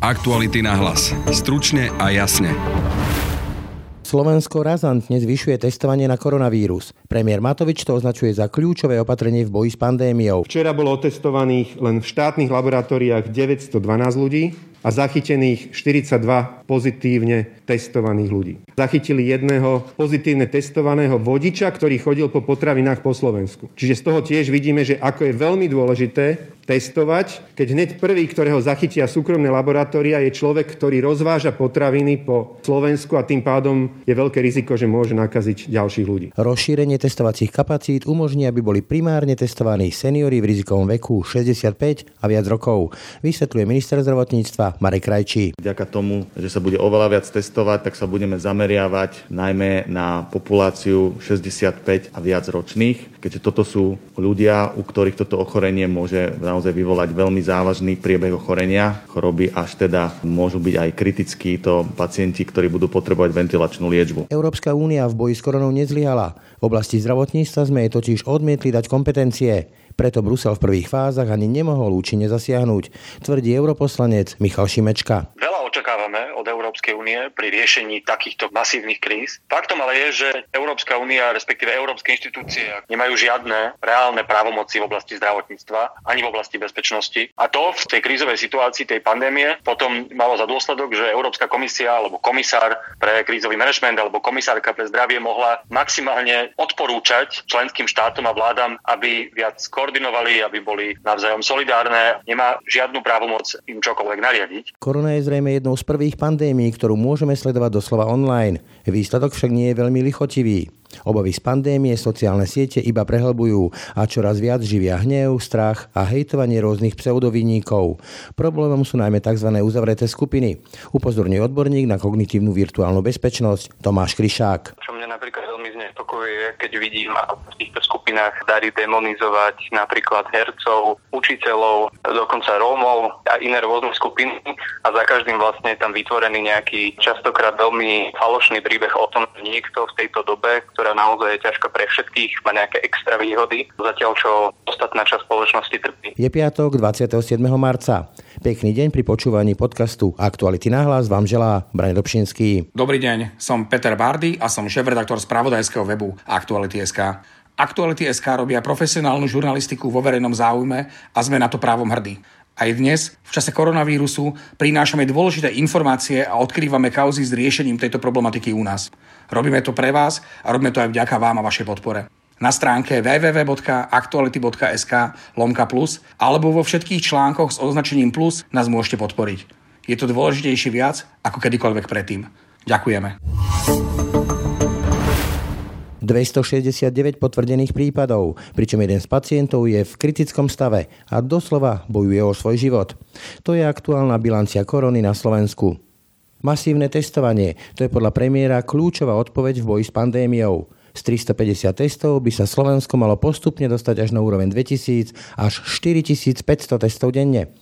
Aktuality na hlas. Stručne a jasne. Slovensko razantne zvyšuje testovanie na koronavírus. Premiér Matovič to označuje za kľúčové opatrenie v boji s pandémiou. Včera bolo otestovaných len v štátnych laboratóriách 912 ľudí, a zachytených 42 pozitívne testovaných ľudí. Zachytili jedného pozitívne testovaného vodiča, ktorý chodil po potravinách po Slovensku. Čiže z toho tiež vidíme, že ako je veľmi dôležité testovať, keď hneď prvý, ktorého zachytia súkromné laboratória, je človek, ktorý rozváža potraviny po Slovensku a tým pádom je veľké riziko, že môže nakaziť ďalších ľudí. Rozšírenie testovacích kapacít umožní, aby boli primárne testovaní seniori v rizikovom veku 65 a viac rokov, vysvetľuje minister zdravotníctva Marek Krajčí. Vďaka tomu, že sa bude oveľa viac testovať, tak sa budeme zameriavať najmä na populáciu 65 a viac ročných, keďže toto sú ľudia, u ktorých toto ochorenie môže naozaj vyvolať veľmi závažný priebeh ochorenia, choroby, až teda môžu byť aj kritickí to pacienti, ktorí budú potrebovať ventilačnú liečbu. Európska únia v boji s koronou nezlyhala. V oblasti zdravotníctva sme jej totiž odmietli dať kompetencie. Preto Brusel v prvých fázach ani nemohol účinne zasiahnuť, tvrdí europoslanec Michal Šimečka. Európskej únie pri riešení takýchto masívnych kríz. Faktom ale je, že Európska únia, respektíve európske inštitúcie nemajú žiadne reálne právomoci v oblasti zdravotníctva ani v oblasti bezpečnosti. A to v tej krízovej situácii tej pandémie potom malo za dôsledok, že Európska komisia alebo komisár pre krízový manažment alebo komisárka pre zdravie mohla maximálne odporúčať členským štátom a vládam, aby viac koordinovali, aby boli navzájom solidárne. Nemá žiadnu právomoc im čokoľvek nariadiť. Korona je zrejme jednou z prvých pandémií, ktorú môžeme sledovať doslova online. Výsledok však nie je veľmi lichotivý. Obavy z pandémie sociálne siete iba prehlbujú a čoraz viac živia hnev, strach a hejtovanie rôznych pseudoviníkov. Problémom sú najmä tzv. uzavreté skupiny. Upozorňuje odborník na kognitívnu virtuálnu bezpečnosť Tomáš Kryšák. Čo mňa napríklad znepokojuje, keď vidím v týchto skupinách darí demonizovať napríklad hercov, učiteľov, dokonca Rómov a iné rôzne skupiny a za každým vlastne je tam vytvorený nejaký častokrát veľmi falošný príbeh o tom, že niekto v tejto dobe, ktorá naozaj je ťažká pre všetkých, má nejaké extra výhody, zatiaľ čo ostatná časť spoločnosti trpí. Je piatok 27. marca. Pekný deň pri počúvaní podcastu Aktuality na hlas vám želá Brane Dobšinský. Dobrý deň, som Peter Bardy a som šéf-redaktor spravodajského webu Aktuality.sk. Aktuality.sk robia profesionálnu žurnalistiku vo verejnom záujme a sme na to právom hrdí. Aj dnes, v čase koronavírusu, prinášame dôležité informácie a odkrývame kauzy s riešením tejto problematiky u nás. Robíme to pre vás a robíme to aj vďaka vám a vašej podpore na stránke www.aktuality.sk lomka plus alebo vo všetkých článkoch s označením plus nás môžete podporiť. Je to dôležitejšie viac ako kedykoľvek predtým. Ďakujeme. 269 potvrdených prípadov, pričom jeden z pacientov je v kritickom stave a doslova bojuje o svoj život. To je aktuálna bilancia korony na Slovensku. Masívne testovanie, to je podľa premiéra kľúčová odpoveď v boji s pandémiou. Z 350 testov by sa Slovensko malo postupne dostať až na úroveň 2000 až 4500 testov denne.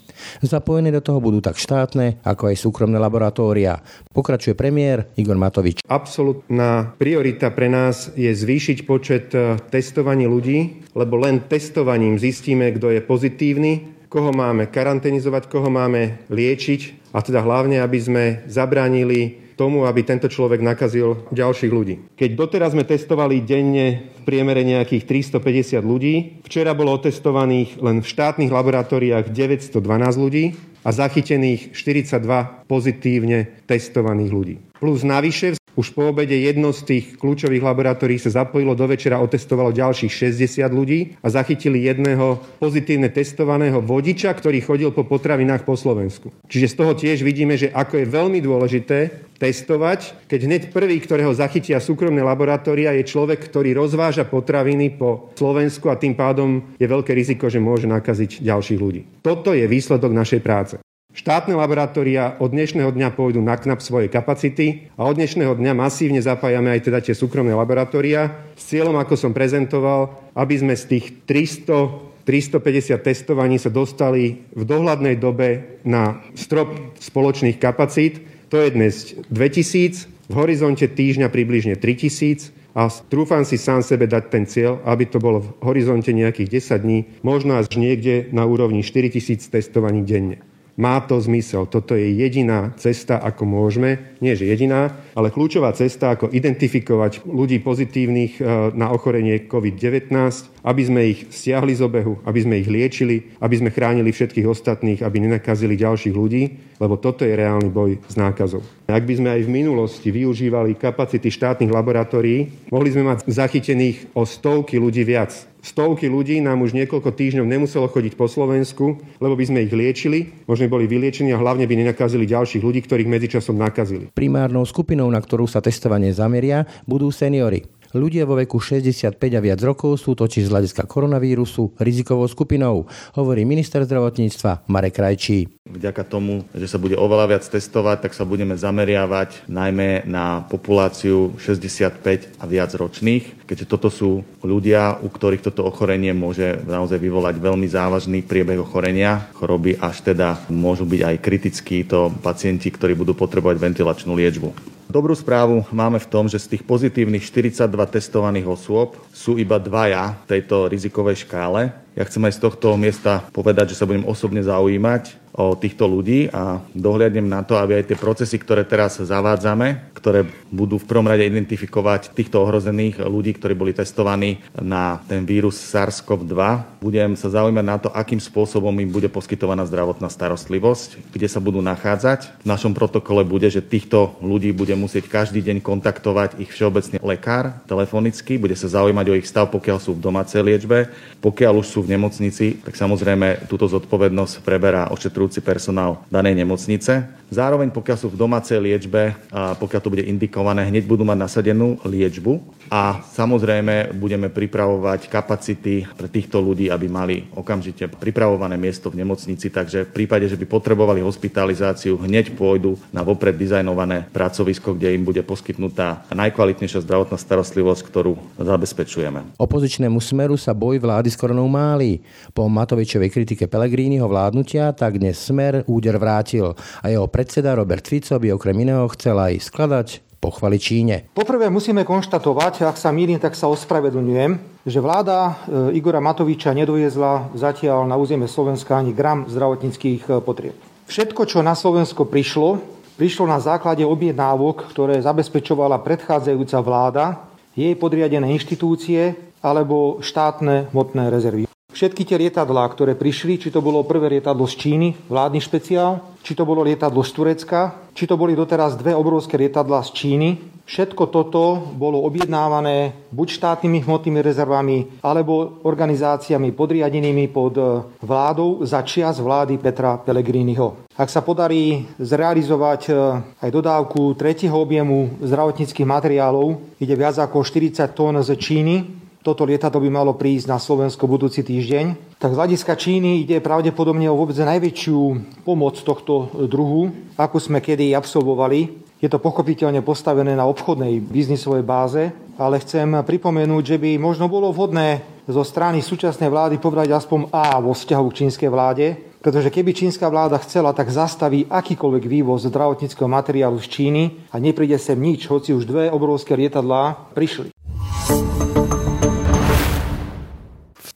Zapojené do toho budú tak štátne, ako aj súkromné laboratória. Pokračuje premiér Igor Matovič. Absolutná priorita pre nás je zvýšiť počet e, testovaní ľudí, lebo len testovaním zistíme, kto je pozitívny, koho máme karanténizovať, koho máme liečiť a teda hlavne, aby sme zabránili tomu, aby tento človek nakazil ďalších ľudí. Keď doteraz sme testovali denne v priemere nejakých 350 ľudí, včera bolo otestovaných len v štátnych laboratóriách 912 ľudí a zachytených 42 pozitívne testovaných ľudí. Plus navyše už po obede jedno z tých kľúčových laboratórií sa zapojilo do večera, otestovalo ďalších 60 ľudí a zachytili jedného pozitívne testovaného vodiča, ktorý chodil po potravinách po Slovensku. Čiže z toho tiež vidíme, že ako je veľmi dôležité testovať, keď hneď prvý, ktorého zachytia súkromné laboratória, je človek, ktorý rozváža potraviny po Slovensku a tým pádom je veľké riziko, že môže nakaziť ďalších ľudí. Toto je výsledok našej práce. Štátne laboratória od dnešného dňa pôjdu na knap svoje kapacity a od dnešného dňa masívne zapájame aj teda tie súkromné laboratória s cieľom, ako som prezentoval, aby sme z tých 300 350 testovaní sa dostali v dohľadnej dobe na strop spoločných kapacít. To je dnes 2000, v horizonte týždňa približne 3000 a trúfam si sám sebe dať ten cieľ, aby to bolo v horizonte nejakých 10 dní, možno až niekde na úrovni 4000 testovaní denne. Má to zmysel. Toto je jediná cesta, ako môžeme, nie že jediná, ale kľúčová cesta, ako identifikovať ľudí pozitívnych e, na ochorenie COVID-19, aby sme ich stiahli z obehu, aby sme ich liečili, aby sme chránili všetkých ostatných, aby nenakazili ďalších ľudí, lebo toto je reálny boj s nákazou. Ak by sme aj v minulosti využívali kapacity štátnych laboratórií, mohli sme mať zachytených o stovky ľudí viac. Stovky ľudí nám už niekoľko týždňov nemuselo chodiť po Slovensku, lebo by sme ich liečili, možno boli vyliečení a hlavne by nenakazili ďalších ľudí, ktorých medzičasom nakazili. Primárnou skupinou, na ktorú sa testovanie zameria, budú seniory. Ľudia vo veku 65 a viac rokov sú totiž z hľadiska koronavírusu rizikovou skupinou, hovorí minister zdravotníctva Marek Krajčí. Vďaka tomu, že sa bude oveľa viac testovať, tak sa budeme zameriavať najmä na populáciu 65 a viac ročných, keďže toto sú ľudia, u ktorých toto ochorenie môže naozaj vyvolať veľmi závažný priebeh ochorenia. Choroby až teda môžu byť aj kritickí to pacienti, ktorí budú potrebovať ventilačnú liečbu. Dobrú správu máme v tom, že z tých pozitívnych 42 testovaných osôb sú iba dvaja v tejto rizikovej škále. Ja chcem aj z tohto miesta povedať, že sa budem osobne zaujímať o týchto ľudí a dohľadnem na to, aby aj tie procesy, ktoré teraz zavádzame, ktoré budú v prvom rade identifikovať týchto ohrozených ľudí, ktorí boli testovaní na ten vírus SARS-CoV-2, budem sa zaujímať na to, akým spôsobom im bude poskytovaná zdravotná starostlivosť, kde sa budú nachádzať. V našom protokole bude, že týchto ľudí bude musieť každý deň kontaktovať ich všeobecný lekár telefonicky, bude sa zaujímať o ich stav, pokiaľ sú v domácej liečbe. Pokiaľ už sú v nemocnici, tak samozrejme túto zodpovednosť preberá ošetrujúci personál danej nemocnice. Zároveň, pokiaľ sú v domácej liečbe, a pokiaľ to bude indikované, hneď budú mať nasadenú liečbu a samozrejme budeme pripravovať kapacity pre týchto ľudí, aby mali okamžite pripravované miesto v nemocnici, takže v prípade, že by potrebovali hospitalizáciu, hneď pôjdu na vopred dizajnované pracovisko, kde im bude poskytnutá najkvalitnejšia zdravotná starostlivosť, ktorú zabezpečujeme. Opozičnému smeru sa boj vlády s koronou máli. Po Matovičovej kritike Pelegrínyho vládnutia tak dnes smer úder vrátil a jeho predseda Robert Fico by okrem iného chcel aj skladať pochvali Číne. Poprvé musíme konštatovať, ak sa mýlim, tak sa ospravedlňujem, že vláda e, Igora Matoviča nedoviezla zatiaľ na územie Slovenska ani gram zdravotníckých e, potrieb. Všetko, čo na Slovensko prišlo, prišlo na základe objednávok, ktoré zabezpečovala predchádzajúca vláda, jej podriadené inštitúcie alebo štátne hmotné rezervy. Všetky tie lietadlá, ktoré prišli, či to bolo prvé lietadlo z Číny, vládny špeciál, či to bolo lietadlo z Turecka, či to boli doteraz dve obrovské lietadlá z Číny, všetko toto bolo objednávané buď štátnymi hmotnými rezervami, alebo organizáciami podriadenými pod vládou za čias vlády Petra Pellegriniho. Ak sa podarí zrealizovať e, aj dodávku tretieho objemu zdravotníckých materiálov, ide viac ako 40 tón z Číny, toto lietadlo by malo prísť na Slovensko budúci týždeň. Tak z hľadiska Číny ide pravdepodobne o vôbec najväčšiu pomoc tohto druhu, akú sme kedy absolvovali. Je to pochopiteľne postavené na obchodnej biznisovej báze, ale chcem pripomenúť, že by možno bolo vhodné zo strany súčasnej vlády povedať aspoň A vo vzťahu k čínskej vláde, pretože keby čínska vláda chcela, tak zastaví akýkoľvek vývoz zdravotníckého materiálu z Číny a nepríde sem nič, hoci už dve obrovské lietadlá prišli.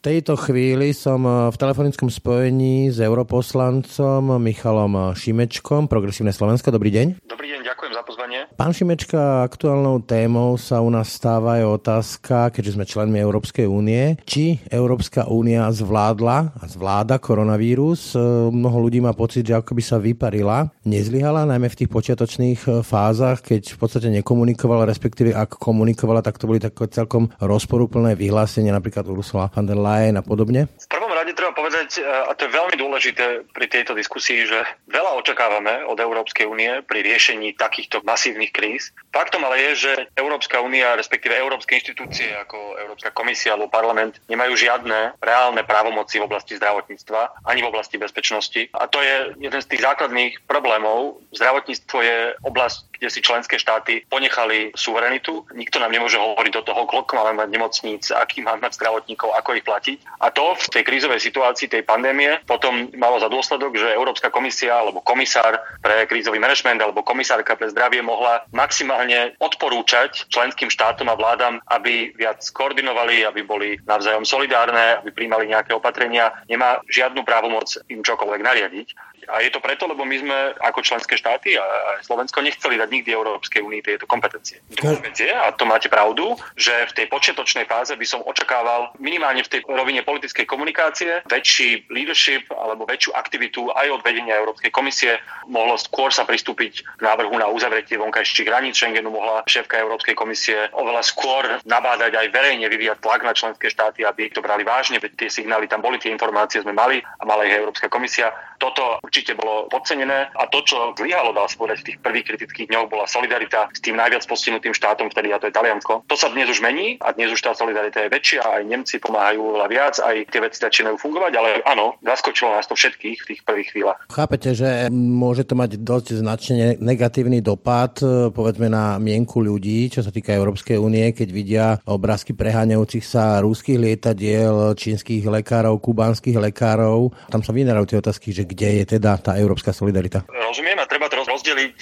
Tejto chvíli som eh, v telefonickom spojení s europoslancom Michalom Šimečkom, Progresívne Slovensko. Dobrý deň. Dobrý deň, ďakujem za pozvanie. Pán Šimečka, aktuálnou témou sa u nás stáva aj otázka, keďže sme členmi Európskej únie, či Európska únia zvládla a zvláda koronavírus. Eh, mnoho ľudí má pocit, že ako by sa vyparila. Nezlyhala, najmä v tých počiatočných eh, fázach, keď v podstate nekomunikovala, respektíve ak komunikovala, tak to boli také celkom rozporúplné vyhlásenia, napríklad Ursula von der Leyen Lion a podobne? V rade treba povedať, e, a to je veľmi dôležité pri tejto diskusii, že veľa očakávame od Európskej únie pri riešení takýchto masívnych kríz. Faktom ale je, že Európska únia, respektíve európske inštitúcie ako Európska komisia alebo parlament nemajú žiadne reálne právomoci v oblasti zdravotníctva ani v oblasti bezpečnosti. A to je jeden z tých základných problémov. Zdravotníctvo je oblasť, kde si členské štáty ponechali suverenitu. Nikto nám nemôže hovoriť do toho, koľko máme mať nemocníc, aký máme mať zdravotníkov, ako ich platiť. A to v tej krízovej situácii tej pandémie potom malo za dôsledok, že Európska komisia alebo komisár pre krízový manažment alebo komisárka pre zdravie mohla maximálne odporúčať členským štátom a vládam, aby viac koordinovali, aby boli navzájom solidárne, aby príjmali nejaké opatrenia. Nemá žiadnu právomoc im čokoľvek nariadiť. A je to preto, lebo my sme ako členské štáty a Slovensko nechceli dať nikdy Európskej únii tieto kompetencie. Druhá vec je, a to máte pravdu, že v tej počiatočnej fáze by som očakával minimálne v tej rovine politickej komunikácie väčší leadership alebo väčšiu aktivitu aj od vedenia Európskej komisie. Mohlo skôr sa pristúpiť k návrhu na uzavretie vonkajších hraníc Schengenu, mohla šéfka Európskej komisie oveľa skôr nabádať aj verejne vyvíjať tlak na členské štáty, aby to brali vážne, veď tie signály tam boli, tie informácie sme mali a mala ich Európska komisia. Toto určite bolo podcenené a to, čo zlyhalo, dá sa v tých prvých kritických dňoch bola solidarita s tým najviac postihnutým štátom, vtedy a to je Taliansko. To sa dnes už mení a dnes už tá solidarita je väčšia, aj Nemci pomáhajú oveľa viac, aj tie veci začínajú fungovať, ale áno, zaskočilo nás to všetkých v tých prvých chvíľach. Chápete, že môže to mať dosť značne negatívny dopad, povedzme na mienku ľudí, čo sa týka Európskej únie, keď vidia obrázky preháňajúcich sa rúských lietadiel, čínskych lekárov, kubánskych lekárov. Tam sa vynerajú tie otázky, že kde je teda tá európska solidarita. Rozumiem a treba to rozdeliť.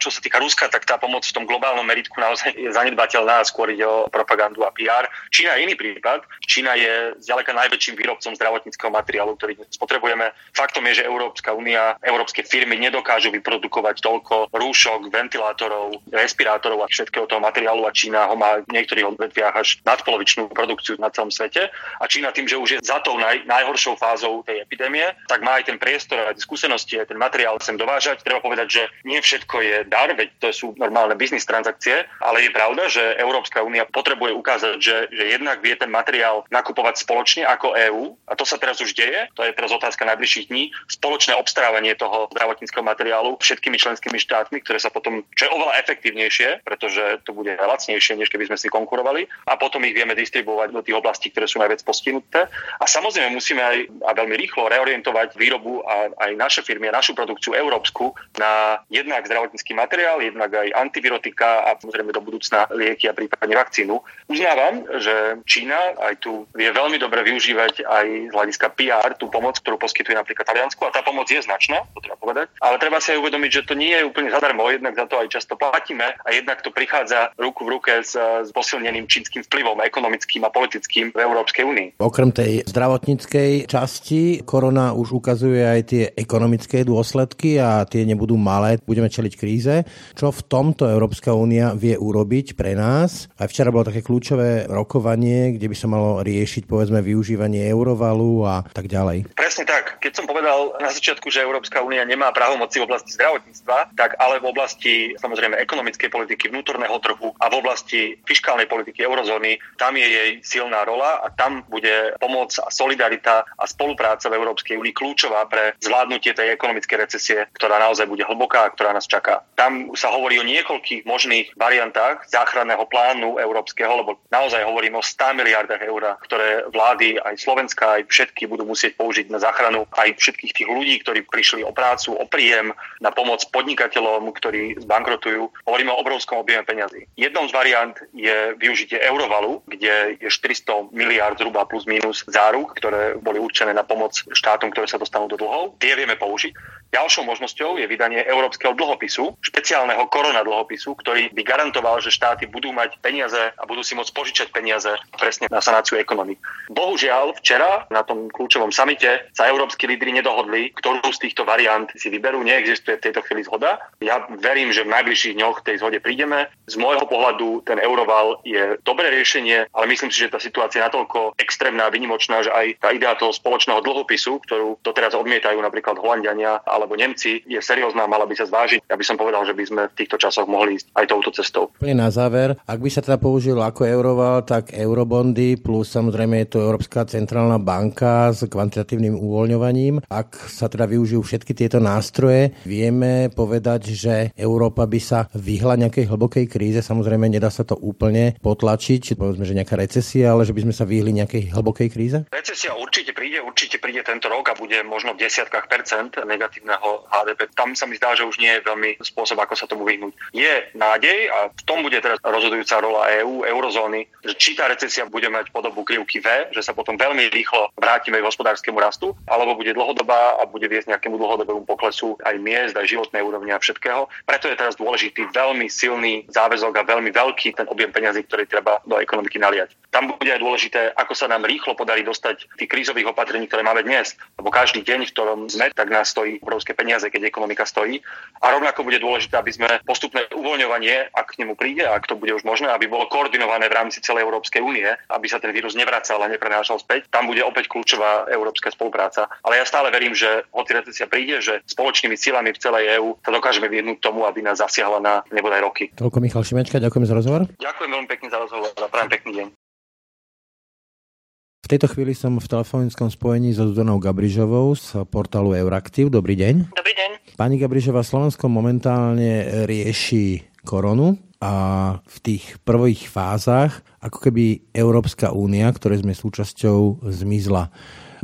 Čo sa týka Ruska, tak tá pomoc v tom globálnom meritku naozaj je zanedbateľná a skôr ide o propagandu a PR. Čína je iný prípad. Čína je zďaleka najväčším výrobcom zdravotníckého materiálu, ktorý dnes potrebujeme. Faktom je, že Európska únia, európske firmy nedokážu vyprodukovať toľko rúšok, ventilátorov, respirátorov a všetkého toho materiálu a Čína ho má v niektorých odvetviach až nadpolovičnú produkciu na celom svete. A Čína tým, že už je za tou naj, najhoršou fázou tej epidémie, tak má aj ten priestor, aj skúsenosti, aj ten materiál sem dovážať. Treba povedať, že nie všetko je dar, veď to sú normálne biznis transakcie, ale je pravda, že Európska únia potrebuje ukázať, že, že jednak vie ten materiál nakupovať spoločne ako EÚ, a to sa teraz už deje, to je teraz otázka najbližších dní, spoločné obstarávanie toho zdravotníckého materiálu všetkými členskými štátmi, ktoré sa potom, čo je oveľa efektívnejšie, pretože to bude lacnejšie, než keby sme si konkurovali, a potom ich vieme distribuovať do tých oblastí, ktoré sú najviac postihnuté. A samozrejme musíme aj a veľmi rýchlo reorientovať výrobu a aj naše firmy a našu produkciu európsku na jednak zdravotnícky materiál, jednak aj antivirotika a samozrejme do budúcna lieky a prípadne vakcínu. Uznávam, že Čína aj tu vie veľmi dobre využívať aj z hľadiska PR tú pomoc, ktorú poskytuje napríklad Taliansku a tá pomoc je značná, to treba povedať. Ale treba si aj uvedomiť, že to nie je úplne zadarmo, jednak za to aj často platíme a jednak to prichádza ruku v ruke s, s posilneným čínskym vplyvom ekonomickým a politickým v Európskej únii. Okrem tej zdravotníckej časti korona už ukazuje aj tie ekonomické dôsledky a tie nebudú malé, budeme čeliť kríze. Čo v tomto Európska únia vie urobiť pre nás? Aj včera bolo také kľúčové rokovanie, kde by sa malo riešiť povedzme využívanie eurovalu a tak ďalej. Presne tak. Keď som povedal na začiatku, že Európska únia nemá právomoci v oblasti zdravotníctva, tak ale v oblasti samozrejme ekonomickej politiky, vnútorného trhu a v oblasti fiskálnej politiky eurozóny, tam je jej silná rola a tam bude pomoc a solidarita a spolupráca v Európskej únii kľúčová pre zvládnutie tej ekonomickej recesie, ktorá naozaj bude hlboká ktorá nás čaká. Tam sa hovorí o niekoľkých možných variantách záchranného plánu európskeho, lebo naozaj hovorím o 100 miliardách eur, ktoré vlády aj Slovenska, aj všetky budú musieť použiť na záchranu aj všetkých tých ľudí, ktorí prišli o prácu, o príjem, na pomoc podnikateľom, ktorí zbankrotujú. Hovoríme o obrovskom objeme peňazí. Jednou z variant je využitie eurovalu, kde je 400 miliard zhruba plus minus záruk, ktoré boli určené na pomoc štátom, ktoré sa dostanú do dlhov. Tie vieme použiť. Ďalšou možnosťou je vydanie európskeho dlhopisu, špeciálneho korona dlhopisu, ktorý by garantoval, že štáty budú mať peniaze a budú si môcť požičať peniaze presne na sanáciu ekonomik. Bohužiaľ, včera na tom kľúčovom samite sa európsky lídry nedohodli, ktorú z týchto variant si vyberú. Neexistuje v tejto chvíli zhoda. Ja verím, že v najbližších dňoch tej zhode prídeme. Z môjho pohľadu ten euroval je dobré riešenie, ale myslím si, že tá situácia je natoľko extrémna a vynimočná, že aj tá idea toho spoločného dlhopisu, ktorú doteraz odmietajú napríklad Holandiania, alebo Nemci je seriózna, mala by sa zvážiť. Ja by som povedal, že by sme v týchto časoch mohli ísť aj touto cestou. Na záver, ak by sa teda použil ako euroval, tak eurobondy plus samozrejme je to Európska centrálna banka s kvantitatívnym uvoľňovaním. Ak sa teda využijú všetky tieto nástroje, vieme povedať, že Európa by sa vyhla nejakej hlbokej kríze. Samozrejme, nedá sa to úplne potlačiť, povedzme, že nejaká recesia, ale že by sme sa vyhli nejakej hlbokej kríze? Recesia určite príde, určite príde tento rok a bude možno v desiatkách percent negatívne reálneho HDP. Tam sa mi zdá, že už nie je veľmi spôsob, ako sa tomu vyhnúť. Je nádej a v tom bude teraz rozhodujúca rola EÚ, eurozóny, že či tá recesia bude mať podobu krivky V, že sa potom veľmi rýchlo vrátime k hospodárskemu rastu, alebo bude dlhodobá a bude viesť nejakému dlhodobému poklesu aj miest, aj životnej úrovne a všetkého. Preto je teraz dôležitý veľmi silný záväzok a veľmi veľký ten objem peňazí, ktorý treba do ekonomiky naliať. Tam bude aj dôležité, ako sa nám rýchlo podarí dostať tých krízových opatrení, ktoré máme dnes, lebo každý deň, v ktorom sme, tak nás stojí obrovské peniaze, keď ekonomika stojí. A rovnako bude dôležité, aby sme postupné uvoľňovanie, ak k nemu príde, ak to bude už možné, aby bolo koordinované v rámci celej Európskej únie, aby sa ten vírus nevracal a neprenášal späť. Tam bude opäť kľúčová európska spolupráca. Ale ja stále verím, že hoci recesia príde, že spoločnými silami v celej EÚ sa dokážeme vyhnúť tomu, aby nás zasiahla na nebodaj roky. Toľko Michal Šimečka, ďakujem za rozhovor. Ďakujem veľmi pekne za rozhovor a prajem pekný deň. V tejto chvíli som v telefonickom spojení so Zuzanou Gabrižovou z portálu Euraktiv. Dobrý deň. Dobrý deň. Pani Gabrižová, Slovensko momentálne rieši koronu a v tých prvých fázach ako keby Európska únia, ktorej sme súčasťou, zmizla.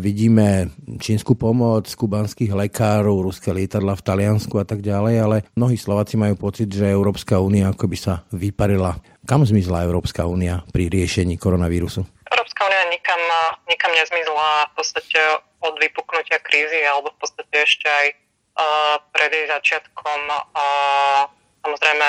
Vidíme čínsku pomoc, kubanských lekárov, ruské lietadla v Taliansku a tak ďalej, ale mnohí Slováci majú pocit, že Európska únia ako by sa vyparila. Kam zmizla Európska únia pri riešení koronavírusu? Európska únia nikam, nikam nezmizla v podstate od vypuknutia krízy alebo v podstate ešte aj uh, pred jej začiatkom uh, samozrejme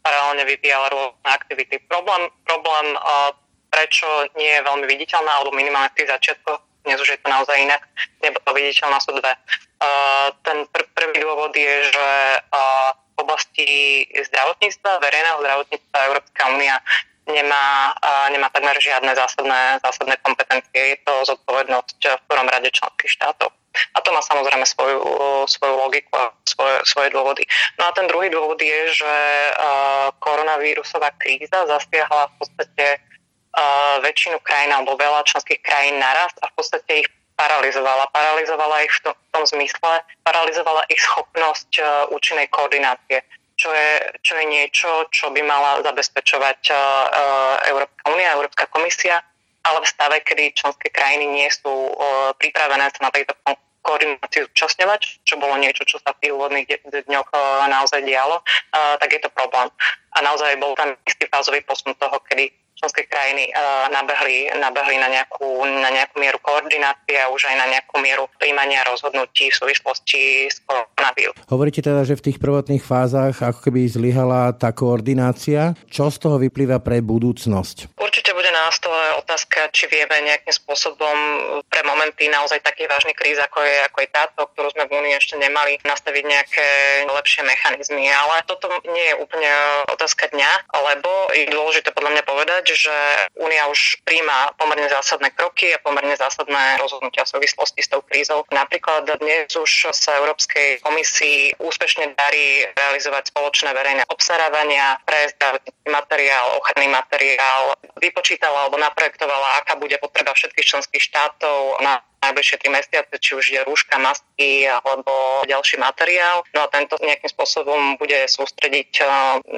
paralelne vyvíjala rôzne aktivity. Problém, problém uh, prečo nie je veľmi viditeľná, alebo minimálne v tých začiatkoch, dnes už je to naozaj inak, nebolo viditeľná, sú dve. Uh, ten pr- prvý dôvod je, že uh, v oblasti zdravotníctva, verejného zdravotníctva Európska únia nemá, nemá takmer žiadne zásadné, zásadné kompetencie. Je to zodpovednosť v prvom rade členských štátov. A to má samozrejme svoju, svoju logiku a svoje, svoje dôvody. No a ten druhý dôvod je, že koronavírusová kríza zasiahla v podstate väčšinu krajín alebo veľa členských krajín naraz a v podstate ich paralizovala. Paralizovala ich v tom, v tom zmysle, paralizovala ich schopnosť účinnej koordinácie čo je, čo je niečo, čo by mala zabezpečovať uh, Európska únia, Európska komisia, ale v stave, kedy členské krajiny nie sú uh, pripravené sa na tejto koordináciu zúčastňovať, čo bolo niečo, čo sa v tých úvodných dňoch naozaj dialo, tak je to problém. A naozaj bol tam istý fázový posun toho, kedy členské krajiny uh, nabehli, nabehli na, nejakú, na nejakú mieru koordinácie a už aj na nejakú mieru príjmania rozhodnutí v súvislosti s koronavírusom. Hovoríte teda, že v tých prvotných fázach ako keby zlyhala tá koordinácia. Čo z toho vyplýva pre budúcnosť? Určite bude na stole otázka, či vieme nejakým spôsobom pre momenty naozaj taký vážny kríz, ako je, ako je táto, ktorú sme v Únii ešte nemali, nastaviť nejaké lepšie mechanizmy. Ale toto nie je úplne otázka dňa, lebo je dôležité podľa mňa povedať, že Únia už príjma pomerne zásadné kroky a pomerne zásadné rozhodnutia v súvislosti s tou krízou. Napríklad dnes už sa Európskej komisii úspešne darí realizovať spoločné verejné obstarávania pre zdravotnícky materiál, ochranný materiál, vypočítala alebo naprojektovala, aká bude potreba všetkých členských štátov na najbližšie tri mesiace, či už je rúška, masky alebo ďalší materiál. No a tento nejakým spôsobom bude sústrediť eh,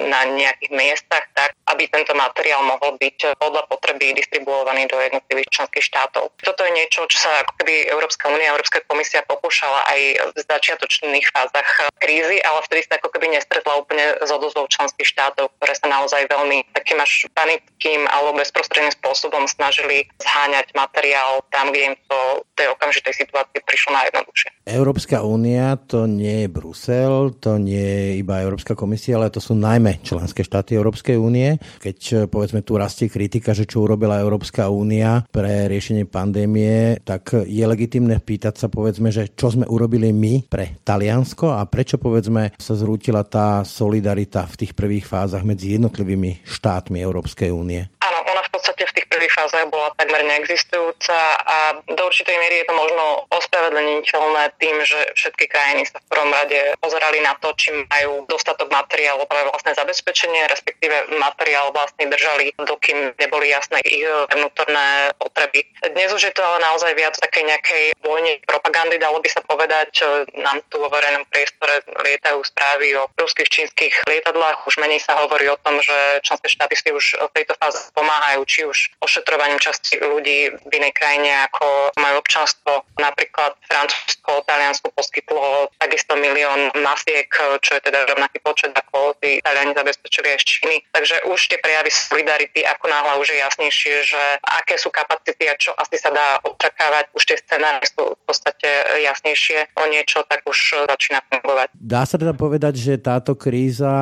na nejakých miestach tak, aby tento materiál mohol byť podľa potreby distribuovaný do jednotlivých členských štátov. Toto je niečo, čo sa ako keby Európska únia, Európska komisia pokúšala aj v začiatočných fázach krízy, ale vtedy sa ako keby nestretla úplne s odozvou členských štátov, ktoré sa naozaj veľmi takým až panickým alebo bezprostredným spôsobom snažili zháňať materiál tam, kde im to tej okamžitej situácii prišlo najjednoduchšie. Európska únia to nie je Brusel, to nie je iba Európska komisia, ale to sú najmä členské štáty Európskej únie. Keď povedzme tu rastie kritika, že čo urobila Európska únia pre riešenie pandémie, tak je legitimné pýtať sa povedzme, že čo sme urobili my pre Taliansko a prečo povedzme sa zrútila tá solidarita v tých prvých fázach medzi jednotlivými štátmi Európskej únie. Áno, ona v podstate v tých prvých fázach bola takmer neexistujúca a do určitej miery je to možno ospravedlniteľné tým, že všetky krajiny sa v prvom rade pozerali na to, či majú dostatok materiálu pre vlastné zabezpečenie, respektíve materiál vlastne držali, dokým neboli jasné ich vnútorné potreby. Dnes už je to ale naozaj viac také nejakej vojne propagandy, dalo by sa povedať. Nám tu vo verejnom priestore lietajú správy o ruských čínskych lietadlách. Už menej sa hovorí o tom, že členské štáty si už v tejto fáze pomáhajú, či už ošetrovaním časti ľudí v inej krajine, ako majú občanstvo. Napríklad Francúzsko, Taliansko poskytlo takisto milión masiek, čo je teda rovnaký počet, ako tí Taliani zabezpečili aj Číny. Takže už tie prejavy solidarity, ako náhle už je jasnejšie, že aké sú kapacity a čo asi sa dá očakávať, už tie scenáre sú v podstate jasnejšie o niečo, tak už začína fungovať. Dá sa teda povedať, že táto kríza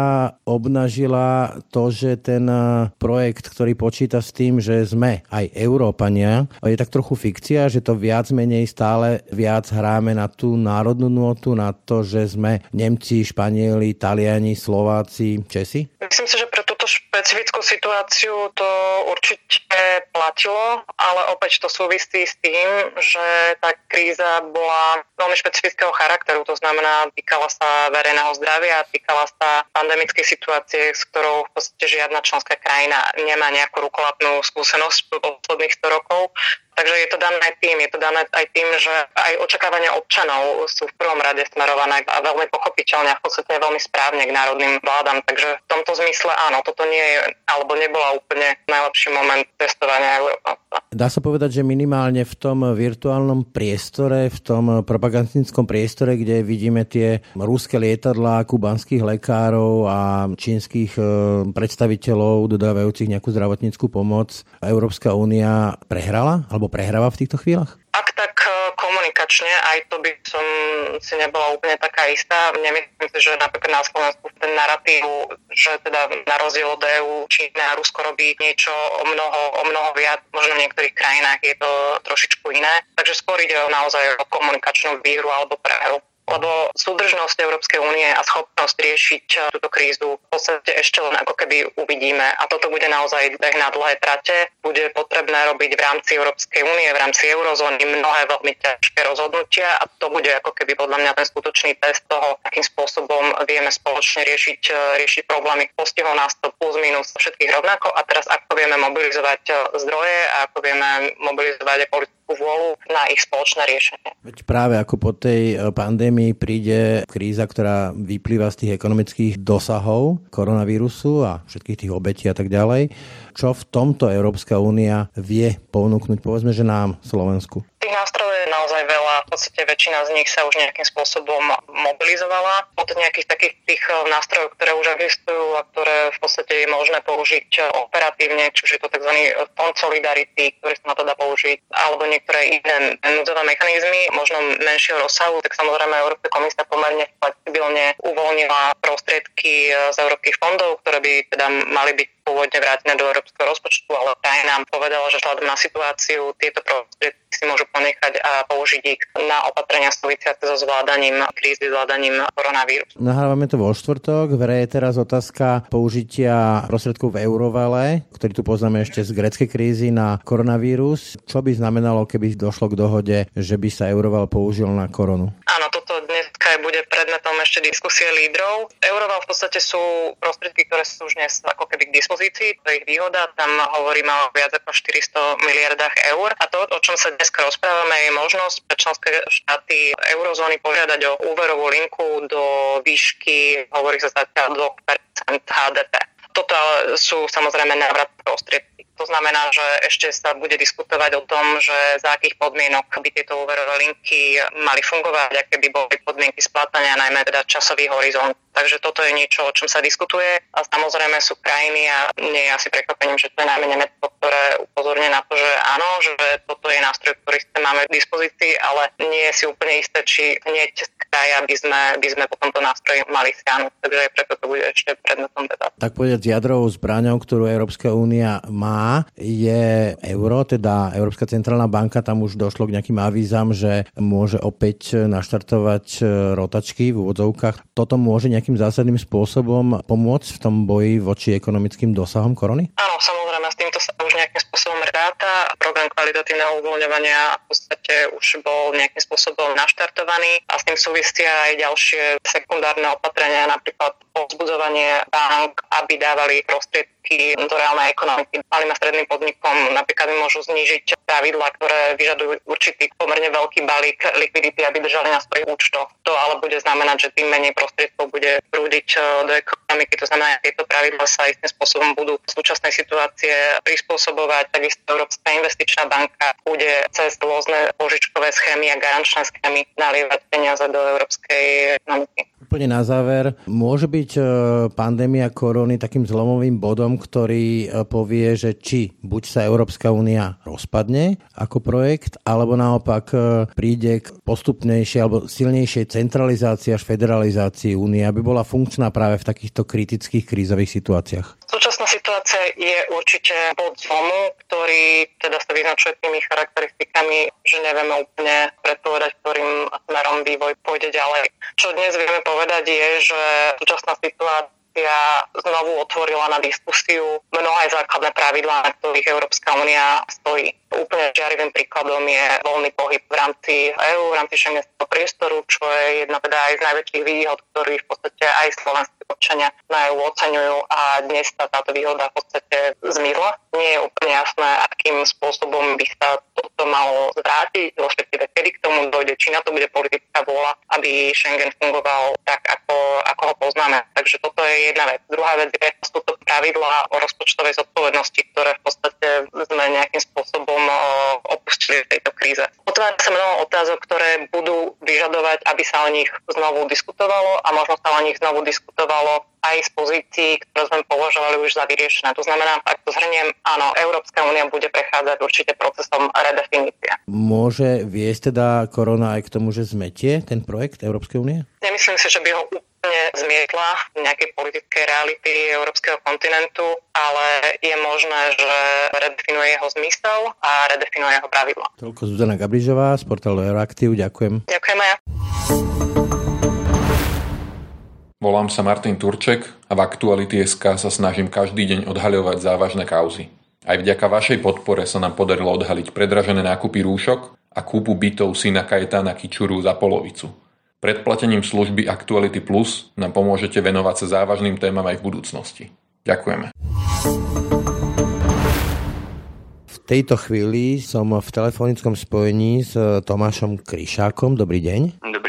obnažila to, že ten projekt, ktorý počíta s tým, že sme aj Euró Európania. Je tak trochu fikcia, že to viac menej stále viac hráme na tú národnú notu, na to, že sme Nemci, Španieli, Taliani, Slováci, Česi? Myslím si, že pre túto špecifickú situáciu to určite platilo, ale opäť to súvisí s tým, že tá kríza bola veľmi špecifického charakteru, to znamená, týkala sa verejného zdravia, týkala sa pandemickej situácie, s ktorou v podstate žiadna členská krajina nemá nejakú rukolapnú skúsenosť posledných 100 rokov. Takže je to dané aj tým, je to dané aj tým, že aj očakávania občanov sú v prvom rade smerované a veľmi pochopiteľne a v podstate veľmi správne k národným vládam. Takže v tomto zmysle áno, toto nie je, alebo nebola úplne najlepší moment testovania Európa. Dá sa povedať, že minimálne v tom virtuálnom priestore, v tom propagandistickom priestore, kde vidíme tie rúske lietadlá kubanských lekárov a čínskych e, predstaviteľov dodávajúcich nejakú zdravotníckú pomoc, Európska únia prehrala alebo prehráva v týchto chvíľach? Ak tak e, komunikačne, aj to by som si nebola úplne taká istá. Nemyslím si, že napríklad na Slovensku ten narratív, že teda na rozdiel od EU Čína a Rusko robí niečo o mnoho, o mnoho viac, možno v niektorých krajinách je to trošičku iné. Takže skôr ide naozaj o komunikačnú výhru alebo prehru lebo súdržnosť Európskej únie a schopnosť riešiť eh, túto krízu v podstate ešte len ako keby uvidíme. A toto bude naozaj beh na dlhé trate. Bude potrebné robiť v rámci Európskej únie, v rámci eurozóny mnohé veľmi ťažké rozhodnutia a to bude ako keby podľa mňa ten skutočný test toho, akým spôsobom vieme spoločne riešiť, eh, riešiť problémy. Postihol nás to plus minus všetkých rovnako a teraz ako vieme mobilizovať eh, zdroje a ako vieme mobilizovať politickú vôľu na ich spoločné riešenie. Veď práve ako po tej e, pandémii príde kríza, ktorá vyplýva z tých ekonomických dosahov koronavírusu a všetkých tých obetí a tak ďalej. Čo v tomto Európska únia vie ponúknuť, povedzme, že nám, Slovensku? Tých nástrojov je naozaj veľa. V podstate väčšina z nich sa už nejakým spôsobom mobilizovala. Od nejakých takých tých eh, nástrojov, ktoré už existujú a ktoré v podstate je možné použiť eh, operatívne, čiže je to tzv. fond solidarity, ktorý sa na to dá použiť, alebo niektoré iné núdzové mechanizmy, možno menšieho rozsahu, tak samozrejme Európska komisia pomerne flexibilne uvoľnila prostriedky eh, z európskych fondov, ktoré by teda mali byť pôvodne vrátené do európskeho rozpočtu, ale nám povedala, že vzhľadom na situáciu tieto prostriedky si môžu ponechať a použiť ich na opatrenia súvisiace so zvládaním krízy, zvládaním koronavírusu. Nahrávame to vo štvrtok. V je teraz otázka použitia prostriedkov v eurovale, ktorý tu poznáme ešte z greckej krízy na koronavírus. Čo by znamenalo, keby došlo k dohode, že by sa euroval použil na koronu? Áno, toto dneska bude predmetom ešte diskusie lídrov. Euroval v podstate sú prostriedky, ktoré sú už dnes ako keby k dispozícii, to je ich výhoda. Tam hovoríme o viac ako 400 miliardách eur. A to, o čom sa dnes rozprávame, je možnosť pre členské štáty eurozóny požiadať o úverovú linku do výšky, hovorí sa zatiaľ 2% HDP. Toto sú samozrejme návrat prostriedky. To znamená, že ešte sa bude diskutovať o tom, že za akých podmienok by tieto úverové linky mali fungovať, aké by boli podmienky splátania, najmä teda časový horizont. Takže toto je niečo, o čom sa diskutuje a samozrejme sú krajiny a nie je asi prekvapením, že to je najmä Nemecko, ktoré upozorňuje na to, že áno, že toto je nástroj, ktorý ste máme k dispozícii, ale nie je si úplne isté, či hneď z kraja by sme, by sme po tomto nástroji mali siahnuť. Takže aj preto to bude ešte predmetom debat. Tak povedať, jadrovou zbraňou, ktorú Európska únia má, je euro, teda Európska centrálna banka, tam už došlo k nejakým avízam, že môže opäť naštartovať e, rotačky v úvodzovkách. Toto môže nejakým zásadným spôsobom pomôcť v tom boji voči ekonomickým dosahom korony? Áno, samozrejme, s týmto sa už nejakým spôsobom ráta. Program kvalitatívneho uvoľňovania v podstate už bol nejakým spôsobom naštartovaný a s tým súvisia aj ďalšie sekundárne opatrenia, napríklad povzbudzovanie bank, aby dávali prostriedky do reálnej ekonomiky. Malým a stredným podnikom napríklad môžu znížiť pravidla, ktoré vyžadujú určitý pomerne veľký balík likvidity, aby držali na svojich účtoch. To ale bude znamenať, že tým menej prostriedkov bude prúdiť eh, do ekonomiky. To znamená, že tieto pravidla sa istým spôsobom budú v súčasnej situácie prispôsobovať. Takisto Európska investičná banka bude cez rôzne požičkové schémy a garančné schémy nalievať peniaze do európskej ekonomiky. Úplne na záver, môže byť e, pandémia korony takým zlomovým bodom, ktorý e, povie, že či buď sa Európska únia rozpadne ako projekt, alebo naopak e, príde k postupnejšej alebo silnejšej centralizácii až federalizácii únie, aby bola funkčná práve v takýchto kritických krízových situáciách. Súčasná situácia je určite bod zlomu, ktorý teda sa vyznačuje tými charakteristikami, že nevieme úplne predpovedať, ktorým smerom vývoj pôjde ďalej. Čo dnes vieme povedať je, že súčasná situácia komisia znovu otvorila na diskusiu mnohé základné pravidlá, na ktorých Európska únia stojí. Úplne žiarivým príkladom je voľný pohyb v rámci EÚ, v rámci šengenského priestoru, čo je jedna teda aj z najväčších výhod, ktorý v podstate aj slovenskí občania na EÚ oceňujú a dnes sa táto výhoda v podstate zmizla. Nie je úplne jasné, akým spôsobom by sa toto malo zvrátiť, respektíve kedy k tomu dojde, či na to bude politická vôľa, aby Schengen fungoval tak, ako, ako ho poznáme. Takže toto je jedna vec. Druhá vec je, sú to pravidlá o rozpočtovej zodpovednosti, ktoré v podstate sme nejakým spôsobom opustili v tejto kríze. Otvára sa mnoho otázok, ktoré budú vyžadovať, aby sa o nich znovu diskutovalo a možno sa o nich znovu diskutovalo aj z pozícií, ktoré sme považovali už za vyriešené. To znamená, ak to zhrniem, áno, Európska únia bude prechádzať určite procesom redefinície. Môže viesť teda korona aj k tomu, že zmetie ten projekt Európskej únie? Nemyslím si, že by ho zmietla nejakej politickej reality európskeho kontinentu, ale je možné, že redefinuje jeho zmysel a redefinuje jeho pravidla. Toľko Zuzana Gabrižová z portálu Euroaktiv. Ďakujem. Ďakujem aj ja. Volám sa Martin Turček a v Aktuality.sk sa snažím každý deň odhaľovať závažné kauzy. Aj vďaka vašej podpore sa nám podarilo odhaliť predražené nákupy rúšok a kúpu bytov syna Kajetána Kičuru za polovicu. Predplatením služby Actuality Plus nám pomôžete venovať sa závažným témam aj v budúcnosti. Ďakujeme. V tejto chvíli som v telefonickom spojení s Tomášom Kryšákom. Dobrý deň. Dobrý deň.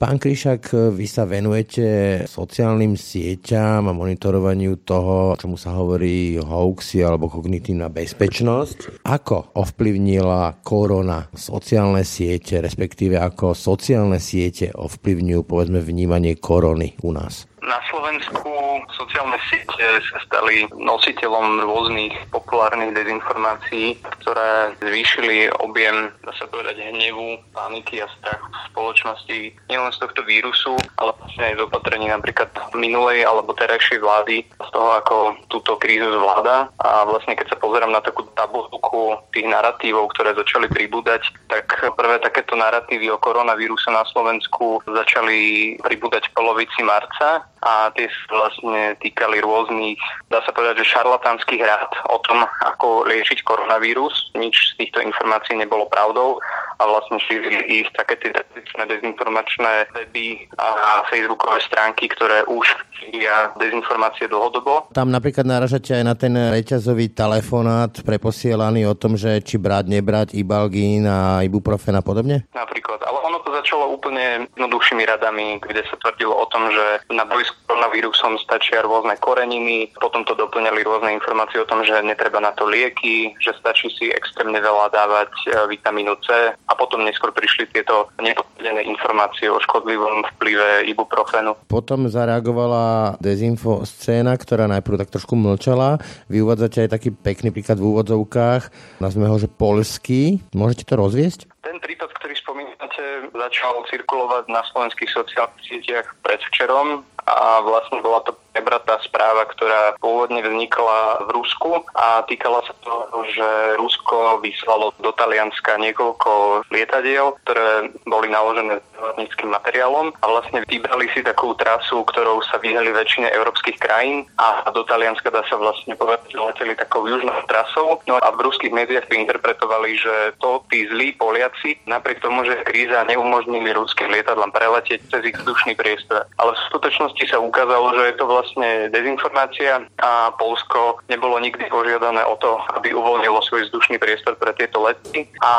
Pán Kryšak, vy sa venujete sociálnym sieťam a monitorovaniu toho, čomu sa hovorí hoaxy alebo kognitívna bezpečnosť. Ako ovplyvnila korona sociálne siete, respektíve ako sociálne siete ovplyvňujú povedzme vnímanie korony u nás? Na Slovensku sociálne siete sa stali nositeľom rôznych populárnych dezinformácií, ktoré zvýšili objem, dá sa povedať, hnevu, paniky a strachu v spoločnosti nielen z tohto vírusu, ale vlastne aj z opatrení napríklad minulej alebo terajšej vlády z toho, ako túto krízu zvláda. A vlastne keď sa pozerám na takú tabulku tých narratívov, ktoré začali pribúdať, tak prvé takéto narratívy o koronavíruse na Slovensku začali pribúdať v polovici marca a tie sa vlastne týkali rôznych, dá sa povedať, že šarlatánskych rád o tom, ako liečiť koronavírus. Nič z týchto informácií nebolo pravdou a vlastne šírili ich také tie tradičné dezinformačné weby a facebookové stránky, ktoré už šíria dezinformácie dlhodobo. Tam napríklad naražate aj na ten reťazový telefonát preposielaný o tom, že či brať, nebrať ibalgín a ibuprofen a podobne? Napríklad, ale ono to začalo úplne jednoduchšími radami, kde sa tvrdilo o tom, že na boj s koronavírusom stačia rôzne koreniny, potom to doplňali rôzne informácie o tom, že netreba na to lieky, že stačí si extrémne veľa dávať e, vitamínu C a potom neskôr prišli tieto nepotvrdené informácie o škodlivom vplyve ibuprofenu. Potom zareagovala dezinfo scéna, ktorá najprv tak trošku mlčala. Vy uvádzate aj taký pekný príklad v úvodzovkách, nazveme ho, že polský. Môžete to rozviesť? Ten prípad, ktorý spomínate, začal cirkulovať na slovenských sociálnych sieťach predvčerom a vlastne bola to prebratá správa, ktorá pôvodne vznikla v Rusku a týkala sa toho, že Rusko vyslalo do Talianska niekoľko lietadiel, ktoré boli naložené zdravotníckým materiálom a vlastne vybrali si takú trasu, ktorou sa vyhali väčšine európskych krajín a do Talianska dá sa vlastne povedať, že leteli takou južnou trasou. No a v ruských médiách to interpretovali, že to tí zlí Poliaci, napriek tomu, že kríza neumožnili ruským lietadlám preletieť cez ich vzdušný priestor. Ale v skutočnosti sa ukázalo, že je to vlastne dezinformácia a Polsko nebolo nikdy požiadané o to, aby uvoľnilo svoj vzdušný priestor pre tieto lety. A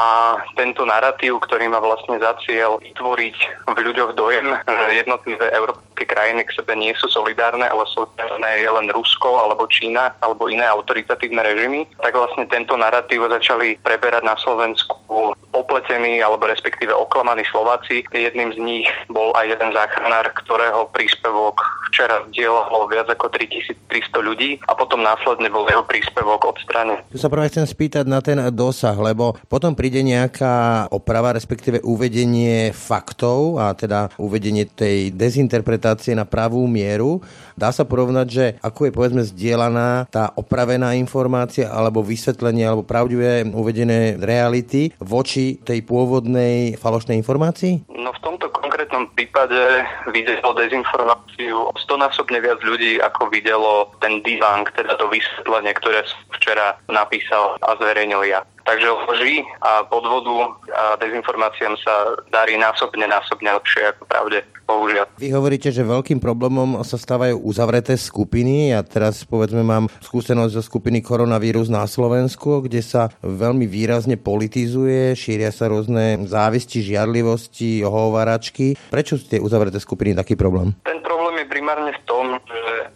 tento narratív, ktorý má vlastne za cieľ vytvoriť v ľuďoch dojem, že jednotlivé európske krajiny k sebe nie sú solidárne, ale solidárne je len Rusko alebo Čína alebo iné autoritatívne režimy, tak vlastne tento narratív začali preberať na Slovensku opletení alebo respektíve oklamaní Slováci. Jedným z nich bol aj jeden záchranár, ktorého príspevok v včera dielalo viac ako 3300 ľudí a potom následne bol jeho príspevok odstranený. Tu sa práve chcem spýtať na ten dosah, lebo potom príde nejaká oprava, respektíve uvedenie faktov a teda uvedenie tej dezinterpretácie na pravú mieru. Dá sa porovnať, že ako je povedzme zdieľaná tá opravená informácia alebo vysvetlenie alebo pravdivé uvedené reality voči tej pôvodnej falošnej informácii? No v tomto konkrétnom prípade videlo dezinformáciu stonásobne viac ľudí, ako videlo ten debunk, teda to vysvetlenie, ktoré včera napísal a zverejnil ja. Takže lži a podvodu a dezinformáciám sa darí násobne, násobne lepšie ako pravde, bohužiaľ. Vy hovoríte, že veľkým problémom sa stávajú uzavreté skupiny. Ja teraz povedzme mám skúsenosť zo skupiny koronavírus na Slovensku, kde sa veľmi výrazne politizuje, šíria sa rôzne závisti, žiarlivosti, ohovaračky. Prečo sú tie uzavreté skupiny taký problém? Ten problém je primárne v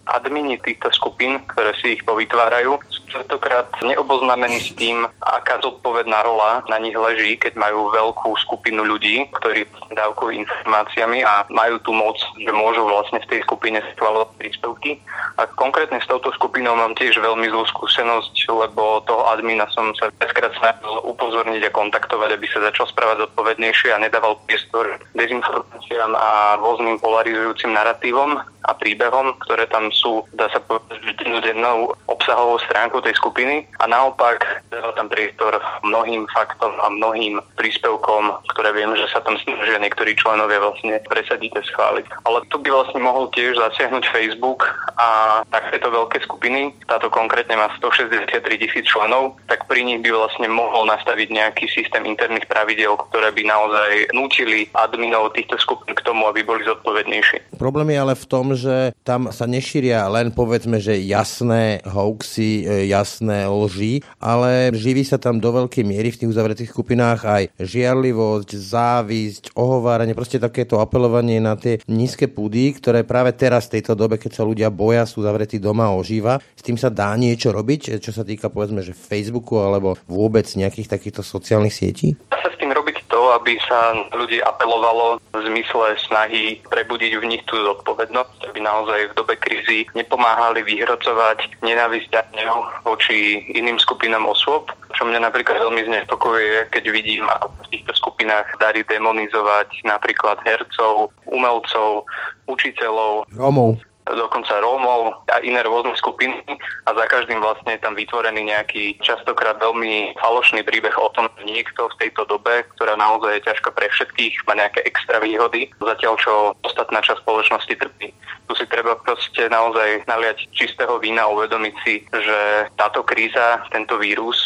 admini týchto skupín, ktoré si ich povytvárajú, sú častokrát neoboznamení s tým, aká zodpovedná rola na nich leží, keď majú veľkú skupinu ľudí, ktorí dávkujú informáciami a majú tú moc, že môžu vlastne v tej skupine schváľovať príspevky. A konkrétne s touto skupinou mám tiež veľmi zlú skúsenosť, lebo toho admina som sa viackrát snažil upozorniť a kontaktovať, aby sa začal správať zodpovednejšie a nedával priestor dezinformáciám a rôznym polarizujúcim narratívom a príbehom, ktoré tam sú, dá sa povedať, že dennou obsahovou stránkou tej skupiny. A naopak dal tam priestor mnohým faktom a mnohým príspevkom, ktoré viem, že sa tam snažia niektorí členovia vlastne presadiť a schváliť. Ale tu by vlastne mohol tiež zasiahnuť Facebook a takéto veľké skupiny, táto konkrétne má 163 tisíc členov, tak pri nich by vlastne mohol nastaviť nejaký systém interných pravidel, ktoré by naozaj nútili adminov týchto skupín k tomu, aby boli zodpovednejší. Problém je ale v tom, že tam sa nešíria len povedzme, že jasné hoaxy, e, jasné lži, ale živí sa tam do veľkej miery v tých uzavretých skupinách aj žiarlivosť, závisť, ohováranie, proste takéto apelovanie na tie nízke púdy, ktoré práve teraz v tejto dobe, keď sa ľudia boja, sú zavretí doma ožíva. S tým sa dá niečo robiť, čo sa týka povedzme, že Facebooku alebo vôbec nejakých takýchto sociálnych sietí? Sa s tým aby sa ľudí apelovalo v zmysle snahy prebudiť v nich tú zodpovednosť, aby naozaj v dobe krízy nepomáhali vyhrocovať nenávisť voči iným skupinám osôb, čo mňa napríklad veľmi znepokojuje, keď vidím, ako v týchto skupinách darí demonizovať napríklad hercov, umelcov, učiteľov, Romov dokonca Rómov a iné rôzne skupiny a za každým vlastne je tam vytvorený nejaký častokrát veľmi falošný príbeh o tom, že niekto v tejto dobe, ktorá naozaj je ťažká pre všetkých, má nejaké extra výhody, zatiaľ čo ostatná časť spoločnosti trpí. Tu si treba proste naozaj naliať čistého vína a uvedomiť si, že táto kríza, tento vírus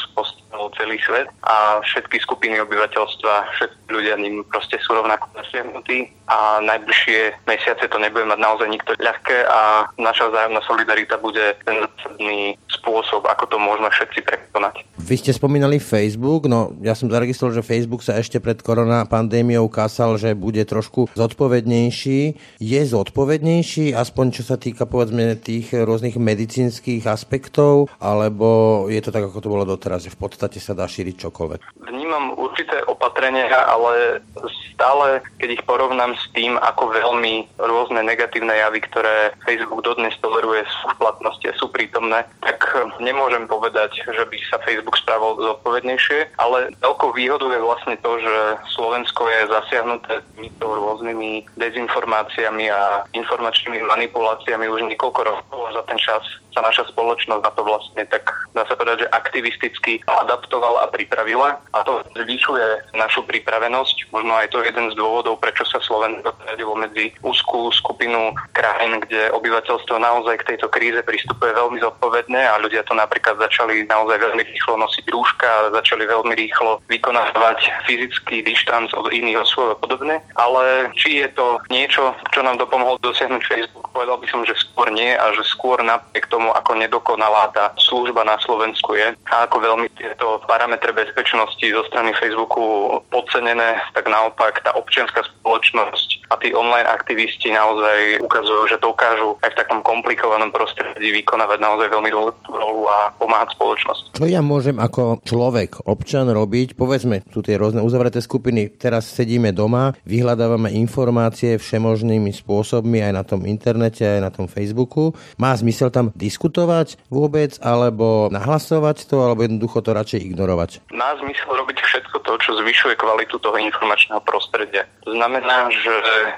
celý svet a všetky skupiny obyvateľstva, všetci ľudia ním proste sú rovnako zasiahnutí a najbližšie mesiace to nebude mať naozaj nikto ľahké a naša vzájomná solidarita bude ten zásadný spôsob, ako to môžeme všetci prekonať. Vy ste spomínali Facebook, no ja som zaregistroval, že Facebook sa ešte pred korona pandémiou kásal, že bude trošku zodpovednejší. Je zodpovednejší, aspoň čo sa týka povedzme tých rôznych medicínskych aspektov, alebo je to tak, ako to bolo doteraz, že v podstate sa dá šíriť čokoľvek? Vnímam určité opatrenia, ale stále, keď ich porovnám s tým, ako veľmi rôzne negatívne javy, ktoré Facebook dodnes toleruje, sú v platnosti a sú prítomné, tak nemôžem povedať, že by sa Facebook správal zodpovednejšie, ale veľkou výhodou je vlastne to, že Slovensko je zasiahnuté týmito rôznymi dezinformáciami a informačnými manipuláciami už niekoľko rokov a za ten čas sa naša spoločnosť na to vlastne tak dá sa povedať, že aktivisticky adaptovala a pripravila a to zvyšuje našu pripravenosť. Možno aj to je jeden z dôvodov, prečo sa Slovensko zaradilo medzi úzkú skupinu krajín, kde obyvateľstvo naozaj k tejto kríze pristupuje veľmi zodpovedne a ľudia to napríklad začali naozaj veľmi rýchlo nosiť rúška a začali veľmi rýchlo vykonávať fyzický dištanc od iných osôb a podobne. Ale či je to niečo, čo nám dopomohlo dosiahnuť Facebook, povedal by som, že skôr nie a že skôr napriek tomu, ako nedokonalá tá služba na Slovensku je a ako veľmi tieto parametre bezpečnosti zo strany Facebooku podcenené, tak naopak tá občianská spoločnosť a tí online aktivisti naozaj ukazujú, že dokážu aj v takom komplikovanom prostredí vykonávať naozaj veľmi dôležitú rolu a pomáhať spoločnosti. Čo ja môžem ako človek, občan robiť? Povedzme, sú tie rôzne uzavreté skupiny, teraz sedíme doma, vyhľadávame informácie všemožnými spôsobmi aj na tom internete, aj na tom Facebooku. Má zmysel tam diskutovať vôbec, alebo nahlasovať to, alebo jednoducho to radšej ignorovať? Má zmysel robiť všetko to, čo zvyšuje kvalitu toho informačného prostredia. To znamená, že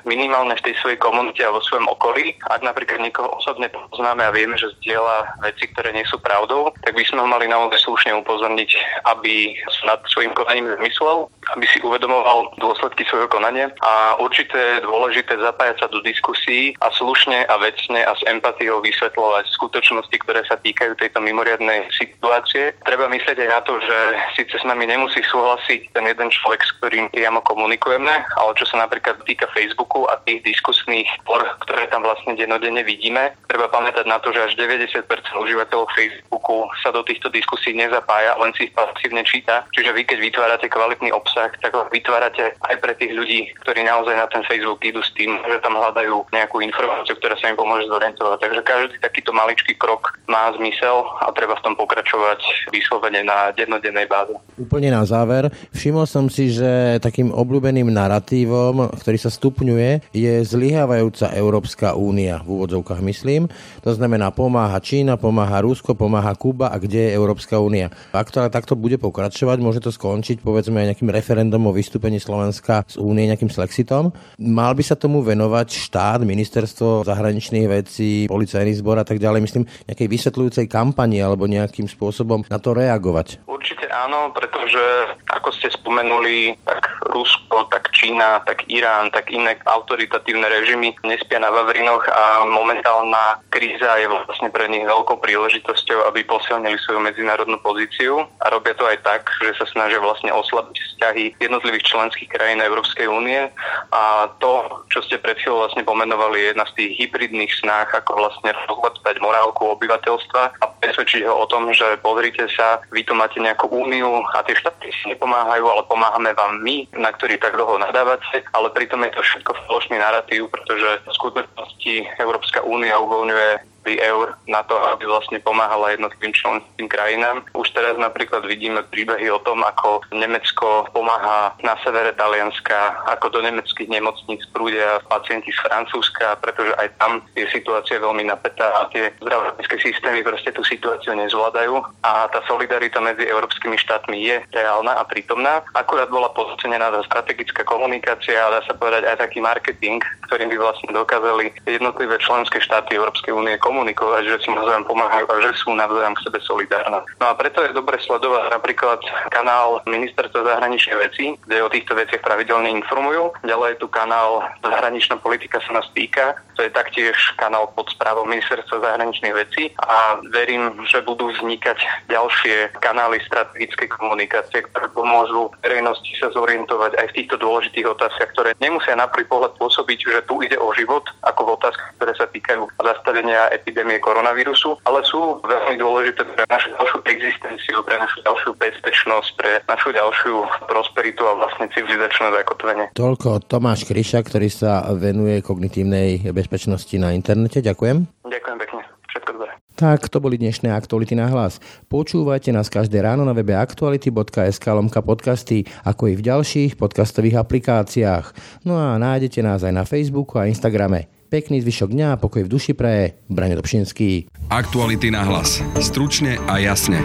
minimálne v tej svojej komunite a vo svojom okolí, ak napríklad niekoho osobne poznáme a vieme, že zdieľa veci, ktoré nie sú pravdou, tak by sme ho mali naozaj slušne upozorniť, aby sa nad svojim konaním zmyslel, aby si uvedomoval dôsledky svojho konania a určite je dôležité zapájať sa do diskusí a slušne a vecne a s empatiou vysvetľovať skutočnosti, ktoré sa týkajú tejto mimoriadnej situácie. Treba myslieť aj na to, že síce s nami nemusí súhlasiť ten jeden človek, s ktorým priamo komunikujeme, ale čo sa napríklad týka Facebooku a tých diskusných por, ktoré tam vlastne denodene vidíme, treba pamätať na to, že až 90% užívateľov Facebooku sa do týchto diskusí nezapája, len si ich pasívne číta. Čiže vy, keď vytvárate kvalitný obsah, tak ho vytvárate aj pre tých ľudí, ktorí naozaj na ten Facebook idú s tým, že tam hľadajú nejakú informáciu, ktorá sa im pomôže zorientovať. Takže každý takýto maličký krok má zmysel a treba v tom pokračovať vyslovene na dennodennej báze. Úplne na záver, všimol som si, že takým obľúbeným narratívom, ktorý sa stupňuje, je zlyhávajúca Európska únia, v úvodzovkách myslím. To znamená, pomáha Čína, pomáha Rusko, pomáha Kuba a kde je Európska únia. Ak to takto bude pokračovať, môže to skončiť povedzme aj nejakým referendum o vystúpení Slovenska z únie, nejakým slexitom. Mal by sa tomu venovať štát, ministerstvo zahraničných vecí, policajný zbor a tak ďalej, myslím, nejakej vysvetľujúcej kampani alebo nejakým spôsobom na to reagovať. Určite áno, pretože ako ste spomenuli, tak Rusko, tak Čína, tak Irán, tak iné autoritatívne režimy nespia na Vavrinoch a momentálna kríza je vlastne pre nich veľkou príležitosťou, aby posilnili svoju medzinárodnú pozíciu a robia to aj tak, že sa snažia vlastne oslabiť vzťahy jednotlivých členských krajín Európskej únie. A to, čo ste pred chvíľou vlastne pomenovali, je jedna z tých hybridných snách, ako vlastne rozhodať morálku obyvateľstva a presvedčiť ho o tom, že pozrite sa, vy tu máte nejakú úniu a tie štáty si nepomáhajú, ale pomáhame vám my, na ktorý tak dlho nadávate, ale pritom je to všetko falošný narratív, pretože v skutočnosti Európska únia uvoľňuje eur na to, aby vlastne pomáhala jednotlivým členským krajinám. Už teraz napríklad vidíme príbehy o tom, ako Nemecko pomáha na severe Talianska, ako do nemeckých nemocníc prúdia pacienti z Francúzska, pretože aj tam je situácia veľmi napätá a tie zdravotnícke systémy proste tú situáciu nezvládajú a tá solidarita medzi európskymi štátmi je reálna a prítomná. Akurát bola podcenená tá strategická komunikácia a dá sa povedať aj taký marketing, ktorým by vlastne dokázali jednotlivé členské štáty Európskej únie komunikovať, že si navzájom pomáhajú a že sú navzájom k sebe solidárne. No a preto je dobre sledovať napríklad kanál Ministerstva zahraničných vecí, kde o týchto veciach pravidelne informujú. Ďalej je tu kanál Zahraničná politika sa nás týka, to je taktiež kanál pod správou Ministerstva zahraničných vecí a verím, že budú vznikať ďalšie kanály strategickej komunikácie, ktoré pomôžu verejnosti sa zorientovať aj v týchto dôležitých otázkach, ktoré nemusia na prvý pohľad pôsobiť, že tu ide o život, ako v otázkach, ktoré sa týkajú zastavenia epidémie koronavírusu, ale sú veľmi dôležité pre našu ďalšiu existenciu, pre našu ďalšiu bezpečnosť, pre našu ďalšiu prosperitu a vlastne civilizačné zakotvenie. Toľko Tomáš Kryša, ktorý sa venuje kognitívnej bezpečnosti na internete. Ďakujem. Ďakujem pekne. Všetko dobré. Tak, to boli dnešné aktuality na hlas. Počúvajte nás každé ráno na webe aktuality.sk lomka podcasty, ako i v ďalších podcastových aplikáciách. No a nájdete nás aj na Facebooku a Instagrame. Pekný zvyšok dňa a pokoj v duši praje. Brane Dobšinský. Aktuality na hlas. Stručne a jasne.